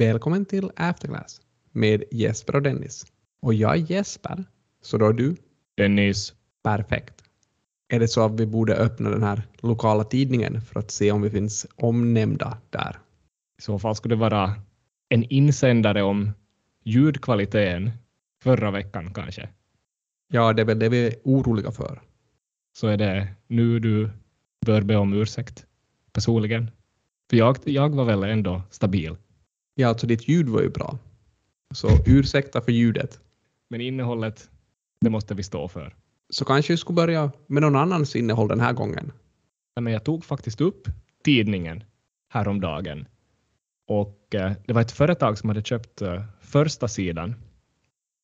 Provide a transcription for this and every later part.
Välkommen till Afterclass med Jesper och Dennis. Och jag är Jesper, så då är du? Dennis. Perfekt. Är det så att vi borde öppna den här lokala tidningen för att se om vi finns omnämnda där? I så fall skulle det vara en insändare om ljudkvaliteten förra veckan kanske. Ja, det är väl det vi är oroliga för. Så är det nu du bör be om ursäkt personligen. För jag, jag var väl ändå stabil. Ja, alltså ditt ljud var ju bra. Så ursäkta för ljudet. Men innehållet, det måste vi stå för. Så kanske vi skulle börja med någon annans innehåll den här gången. Ja, Men jag tog faktiskt upp tidningen häromdagen. Och eh, det var ett företag som hade köpt eh, första sidan.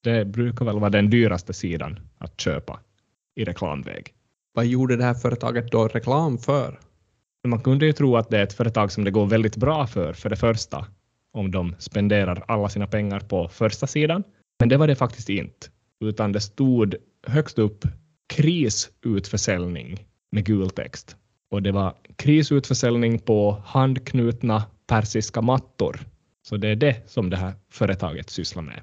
Det brukar väl vara den dyraste sidan att köpa i reklamväg. Vad gjorde det här företaget då reklam för? Man kunde ju tro att det är ett företag som det går väldigt bra för, för det första, om de spenderar alla sina pengar på första sidan. Men det var det faktiskt inte, utan det stod högst upp krisutförsäljning med gul text. Och det var krisutförsäljning på handknutna persiska mattor. Så det är det som det här företaget sysslar med.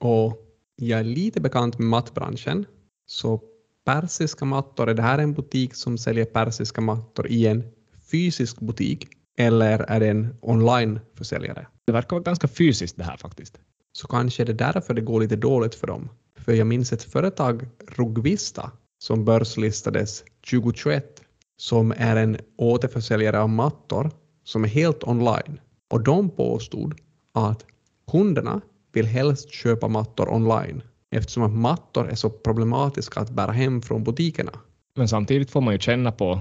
Och jag är lite bekant med mattbranschen. Så persiska mattor, är det här en butik som säljer persiska mattor i en fysisk butik eller är det en onlineförsäljare? Det verkar vara ganska fysiskt det här faktiskt. Så kanske är det därför det går lite dåligt för dem. För jag minns ett företag, Rugvista, som börslistades 2021 som är en återförsäljare av mattor som är helt online. Och de påstod att kunderna vill helst köpa mattor online eftersom att mattor är så problematiska att bära hem från butikerna. Men samtidigt får man ju känna på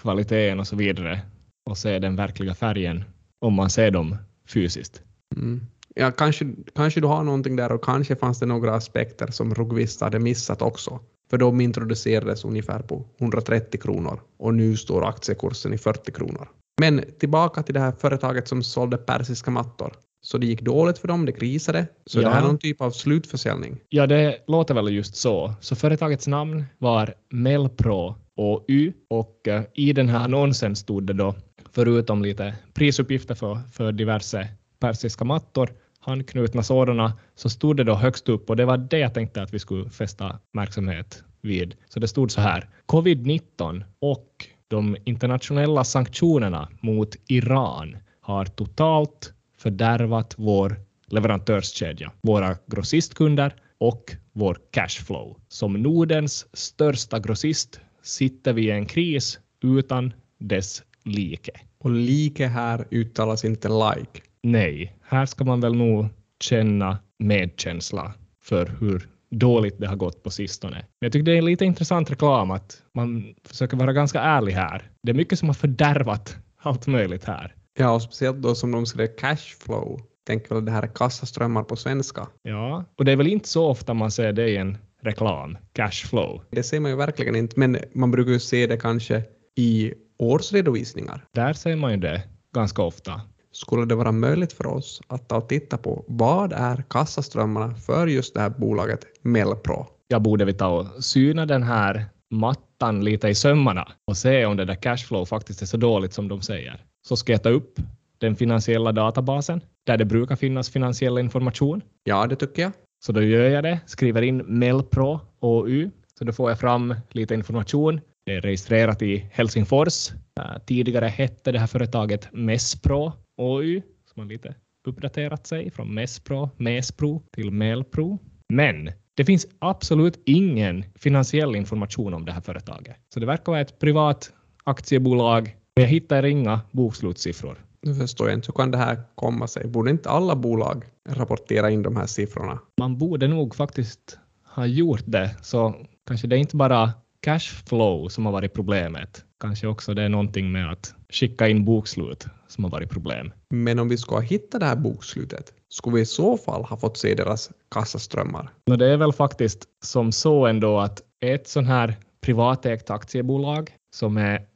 kvaliteten och så vidare och se den verkliga färgen om man ser dem fysiskt. Mm. Ja, kanske, kanske du har någonting där och kanske fanns det några aspekter som Rugvista hade missat också. För de introducerades ungefär på 130 kronor och nu står aktiekursen i 40 kronor. Men tillbaka till det här företaget som sålde persiska mattor. Så det gick dåligt för dem, det krisade. Så Ja. det här är någon typ av slutförsäljning. Ja, det låter väl just så. Så företagets namn var Melpro OY och eh, i den här annonsen stod det då, förutom lite prisuppgifter för, för diverse persiska mattor, handknutna sådana, så stod det då högst upp och det var det jag tänkte att vi skulle fästa uppmärksamhet vid. Så det stod så här, covid-19 och de internationella sanktionerna mot Iran har totalt fördärvat vår leverantörskedja, våra grossistkunder och vår cashflow. Som Nordens största grossist sitter vi i en kris utan dess like. Och like här uttalas inte like. Nej, här ska man väl nog känna medkänsla för hur dåligt det har gått på sistone. Men jag tycker det är en lite intressant reklam att man försöker vara ganska ärlig här. Det är mycket som har fördärvat allt möjligt här. Ja, och speciellt då som de skrev cashflow. Tänker väl det här är kassaströmmar på svenska. Ja, och det är väl inte så ofta man ser det i en reklam, cashflow. Det ser man ju verkligen inte, men man brukar ju se det kanske i årsredovisningar. Där ser man ju det ganska ofta. Skulle det vara möjligt för oss att ta och titta på vad är kassaströmmarna för just det här bolaget Melpro? Jag borde vi ta och syna den här mattan lite i sömmarna och se om det där cashflow faktiskt är så dåligt som de säger. Så ska jag ta upp den finansiella databasen där det brukar finnas finansiell information. Ja, det tycker jag. Så då gör jag det, skriver in Melpro OU, så då får jag fram lite information. Det är registrerat i Helsingfors. Äh, Tidigare hette det här företaget Mespro OU, som har lite uppdaterat sig från Mespro, Mespro till Melpro. Men det finns absolut ingen finansiell information om det här företaget. Så det verkar vara ett privat aktiebolag, men jag hittar inga bokslutssiffror. Nu förstår jag inte, hur kan det här komma sig? Borde inte alla bolag rapportera in de här siffrorna? man borde nog faktiskt ha gjort det, så kanske det inte bara cashflow som har varit problemet. Kanske också det är någonting med att skicka in bokslut som har varit problem. Men om vi ska hitta det här bokslutet, skulle vi i så fall ha fått se deras kassaströmmar? Och det är väl faktiskt som så ändå att ett sån här privatägt aktiebolag som är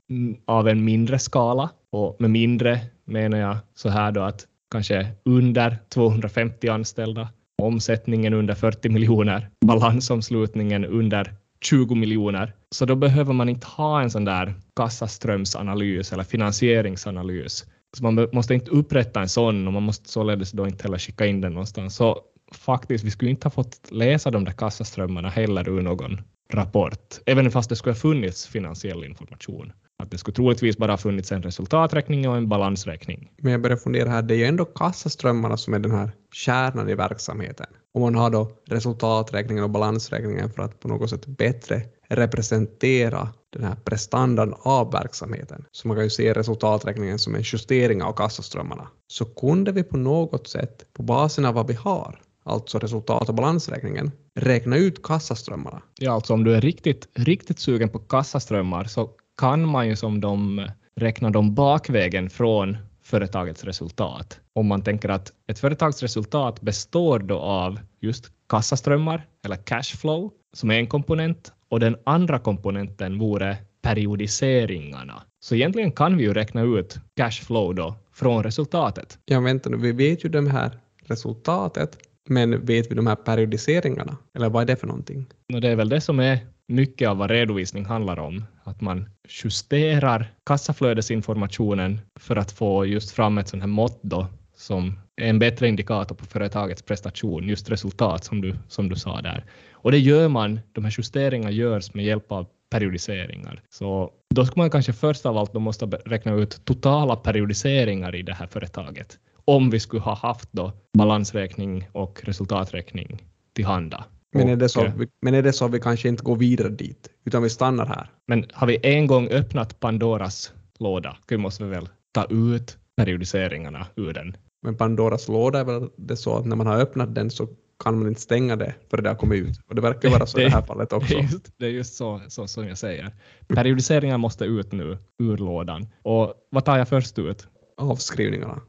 av en mindre skala och med mindre menar jag så här då att kanske under 250 anställda, omsättningen under 40 miljoner, balansomslutningen under 20 miljoner. Så då behöver man inte ha en sån där kassaströmsanalys eller finansieringsanalys Så man måste inte upprätta en sån och man måste således då inte heller skicka in den någonstans. Så faktiskt, vi skulle inte ha fått läsa de där kassaströmmarna heller ur någon rapport, även fast det skulle ha funnits finansiell information. Att det skulle troligtvis bara ha funnits en resultaträkning och en balansräkning. Men jag börjar fundera här, det är ju ändå kassaströmmarna som är den här kärnan i verksamheten. Och man har då resultaträkningen och balansräkningen för att på något sätt bättre representera den här prestandan av verksamheten. Så man kan ju se resultaträkningen som en justering av kassaströmmarna. Så kunde vi på något sätt, på basen av vad vi har, alltså resultat och balansräkningen, räkna ut kassaströmmarna. Ja, alltså om du är riktigt, riktigt sugen på kassaströmmar så kan man ju som de räkna dem bakvägen från företagets resultat. Om man tänker att ett företags resultat består då av just kassaströmmar eller cashflow som är en komponent och den andra komponenten vore periodiseringarna. Så egentligen kan vi ju räkna ut cashflow då från resultatet. Ja, vänta nu, vi vet ju det här resultatet, men vet vi de här periodiseringarna? Eller vad är det för någonting? Och det är väl det som är mycket av vad redovisning handlar om, att man justerar kassaflödesinformationen för att få just fram ett sånt här mått då, som är en bättre indikator på företagets prestation, just resultat som du, som du sa där. Och det gör man, de här justeringarna görs med hjälp av periodiseringar. Så då ska man kanske först av allt då måste räkna ut totala periodiseringar i det här företaget. Om vi skulle ha haft då balansräkning och resultaträkning till handa. Men är, det så, men är det så att vi kanske inte går vidare dit, utan vi stannar här? Men har vi en gång öppnat Pandoras låda, då måste vi väl ta ut periodiseringarna ur den. Men Pandoras låda är väl det så att när man har öppnat den så kan man inte stänga det för det har kommit ut. Och det verkar vara så i det här fallet också. Det är just, det är just så, så som jag säger. Periodiseringar måste ut nu ur lådan. Och vad tar jag först ut? Avskrivningarna.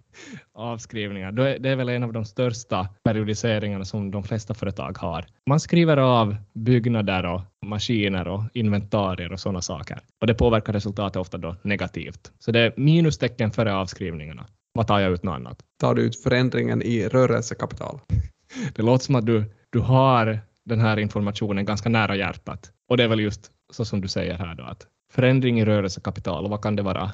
Avskrivningar. Det är väl en av de största periodiseringarna som de flesta företag har. Man skriver av byggnader och maskiner och inventarier och sådana saker. Och det påverkar resultatet ofta då negativt. Så det är minustecken före avskrivningarna. Vad tar jag ut något annat? Tar du ut förändringen i rörelsekapital? Det låter som att du, du har den här informationen ganska nära hjärtat. Och det är väl just så som du säger här då, att förändring i rörelsekapital, vad kan det vara?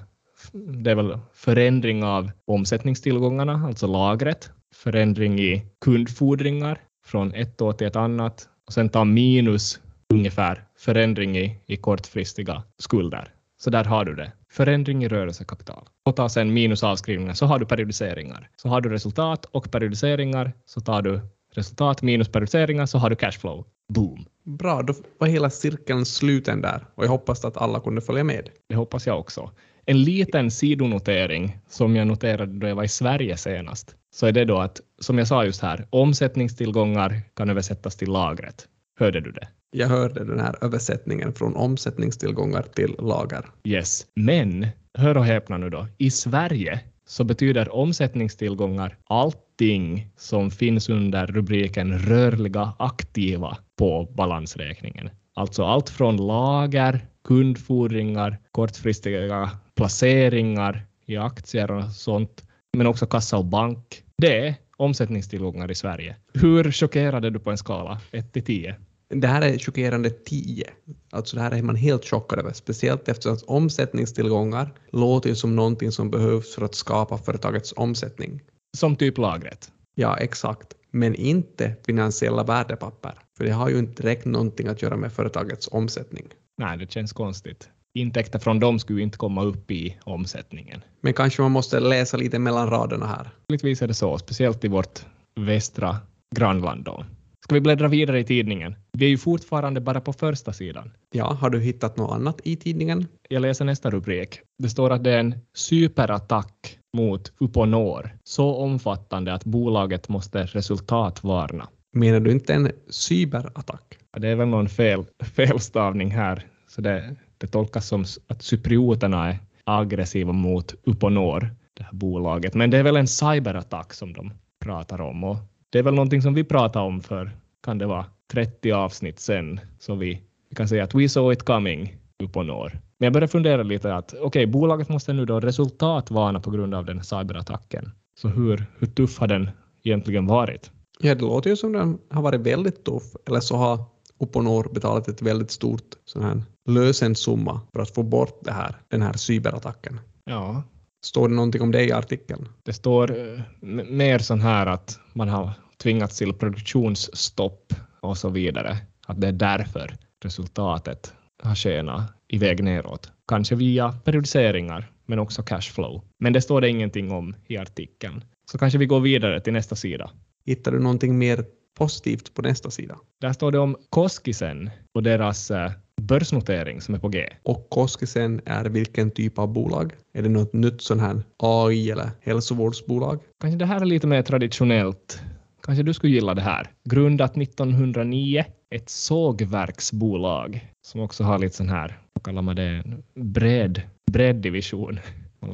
Det är väl förändring av omsättningstillgångarna, alltså lagret, förändring i kundfordringar från ett år till ett annat och sen ta minus ungefär förändring i, i kortfristiga skulder. Så där har du det. Förändring i rörelsekapital. Och ta sen minus avskrivningar så har du periodiseringar. Så har du resultat och periodiseringar så tar du resultat minus periodiseringar så har du cashflow. Boom. Bra, då var hela cirkeln sluten där och jag hoppas att alla kunde följa med. Det hoppas jag också. En liten sidonotering som jag noterade då jag var i Sverige senast, så är det då att, som jag sa just här, omsättningstillgångar kan översättas till lagret. Hörde du det? Jag hörde den här översättningen från omsättningstillgångar till lager. Yes, men hör och häpna nu då. I Sverige så betyder omsättningstillgångar allting som finns under rubriken rörliga aktiva på balansräkningen. Alltså allt från lager, kundfordringar, kortfristiga placeringar i aktier och sånt, men också kassa och bank. Det är omsättningstillgångar i Sverige. Hur chockerad är du på en skala 1 till 10? Det här är chockerande 10. Alltså det här är man helt chockad över, speciellt eftersom att omsättningstillgångar låter ju som någonting som behövs för att skapa företagets omsättning. Som typ lagret? Ja, exakt. Men inte finansiella värdepapper, för det har ju inte direkt någonting att göra med företagets omsättning. Nej, det känns konstigt. Intäkter från dem skulle inte komma upp i omsättningen. Men kanske man måste läsa lite mellan raderna här. Troligtvis är det så, speciellt i vårt västra grannland då. Ska vi bläddra vidare i tidningen? Vi är ju fortfarande bara på första sidan. Ja, har du hittat något annat i tidningen? Jag läser nästa rubrik. Det står att det är en superattack mot Uponor. Så omfattande att bolaget måste resultatvarna. Menar du inte en cyberattack? Det är väl någon fel, felstavning här. Så det, det tolkas som att cyprioterna är aggressiva mot Uponor, det här bolaget. Men det är väl en cyberattack som de pratar om. Och det är väl någonting som vi pratade om för, kan det vara 30 avsnitt sen, så vi, vi kan säga att we saw it coming Uponor. Men jag börjar fundera lite att okej, okay, bolaget måste nu då resultatvarna på grund av den här cyberattacken. Så hur, hur tuff har den egentligen varit? Ja, det låter ju som den har varit väldigt tuff, eller så har Uponor betalat ett väldigt stort sån här lösensumma för att få bort det här, den här cyberattacken. Ja, Står det någonting om det i artikeln? Det står eh, mer sån här att man har tvingats till produktionsstopp och så vidare. Att det är därför resultatet har skenat iväg neråt. Kanske via periodiseringar, men också cashflow. Men det står det ingenting om i artikeln. Så kanske vi går vidare till nästa sida. Hittar du någonting mer positivt på nästa sida? Där står det om Koskisen och deras eh, börsnotering som är på G. Och Koskisen är vilken typ av bolag? Är det något nytt sån här AI eller hälsovårdsbolag? Kanske det här är lite mer traditionellt. Kanske du skulle gilla det här. Grundat 1909, ett sågverksbolag som också har lite sån här, vad kallar man det, bred, bred division.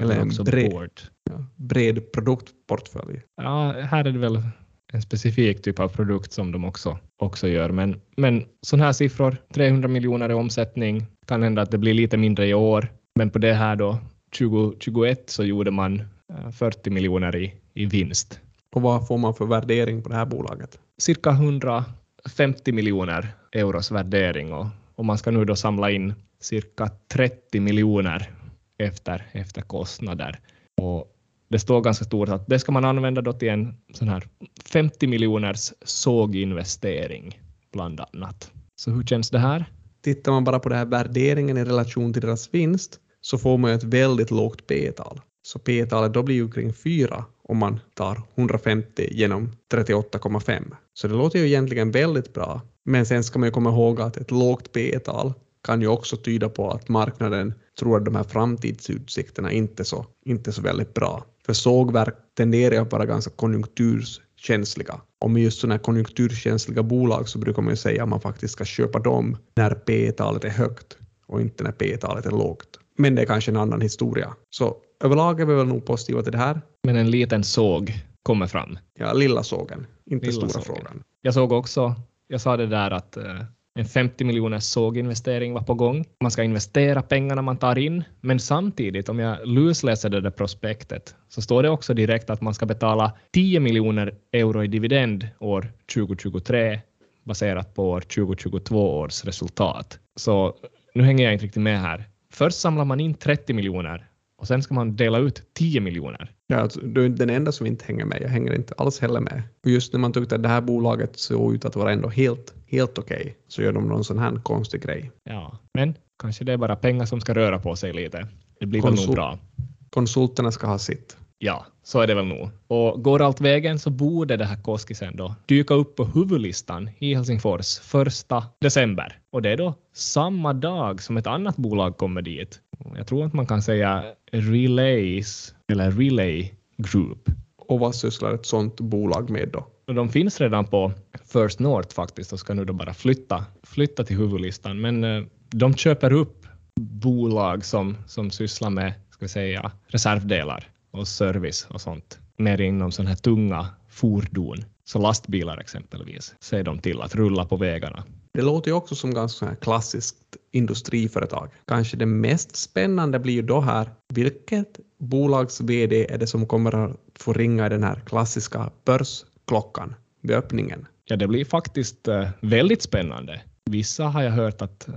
Eller en också bred. Ja, bred produktportfölj. Ja, här är det väl en specifik typ av produkt som de också, också gör. Men, men sådana här siffror, 300 miljoner i omsättning, kan hända att det blir lite mindre i år. Men på det här då, 2021 så gjorde man eh, 40 miljoner i, i vinst. Och vad får man för värdering på det här bolaget? Cirka 150 miljoner euros värdering och, och man ska nu då samla in cirka 30 miljoner efter, efter kostnader. Och det står ganska stort att det ska man använda då till en sån här 50 miljoners såginvestering bland annat. Så hur känns det här? Tittar man bara på den här värderingen i relation till deras vinst så får man ju ett väldigt lågt P-tal. Så P-talet då blir ju kring 4 om man tar 150 genom 38,5. Så det låter ju egentligen väldigt bra. Men sen ska man ju komma ihåg att ett lågt P-tal kan ju också tyda på att marknaden tror att de här framtidsutsikterna inte är så, inte så väldigt bra. För sågverk tenderar att vara ganska konjunkturkänsliga. Och med just sådana här konjunkturkänsliga bolag så brukar man ju säga att man faktiskt ska köpa dem när P-talet är högt och inte när P-talet är lågt. Men det är kanske en annan historia. Så överlag är vi väl nog positiva till det här. Men en liten såg kommer fram. Ja, lilla sågen, inte Lilla stora sågen. frågan. Jag såg också, jag sa det där att eh, en 50 miljoners såginvestering var på gång. Man ska investera pengarna man tar in, men samtidigt om jag lusläser det där prospektet så står det också direkt att man ska betala 10 miljoner euro i dividend år 2023 baserat på år 2022 års resultat. Så nu hänger jag inte riktigt med här. Först samlar man in 30 miljoner och sen ska man dela ut 10 miljoner. Ja, alltså, du är den enda som inte hänger med. Jag hänger inte alls heller med. Och just när man tyckte att det här bolaget såg ut att vara ändå helt, helt okej så gör de någon sån här konstig grej. Ja, men kanske det är bara pengar som ska röra på sig lite. Det blir väl nog bra. Konsulterna ska ha sitt. Ja, så är det väl nog. Och går allt vägen så borde det här Koskisen då dyka upp på huvudlistan i Helsingfors första december. Och det är då samma dag som ett annat bolag kommer dit. Jag tror att man kan säga Relays eller Relay Group. Och vad sysslar ett sånt bolag med då? De finns redan på First North faktiskt och ska nu då bara flytta, flytta till huvudlistan. Men eh, de köper upp bolag som, som sysslar med ska vi säga, reservdelar och service och sånt. Mer inom sådana här tunga fordon. Så lastbilar exempelvis ser de till att rulla på vägarna. Det låter ju också som ganska klassiskt industriföretag. Kanske det mest spännande blir ju då här, vilket bolags VD är det som kommer att få ringa i den här klassiska börsklockan vid öppningen? Ja, det blir faktiskt eh, väldigt spännande. Vissa har jag hört att eh,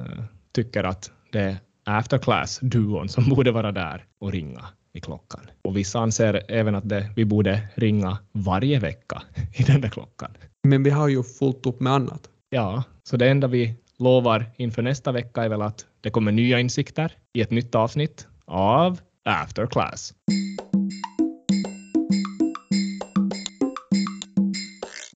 tycker att det är afterclass-duon som borde vara där och ringa i klockan. Och vissa anser även att det, vi borde ringa varje vecka i den där klockan. Men vi har ju fullt upp med annat. Ja, så det enda vi lovar inför nästa vecka är väl att det kommer nya insikter i ett nytt avsnitt av After Class.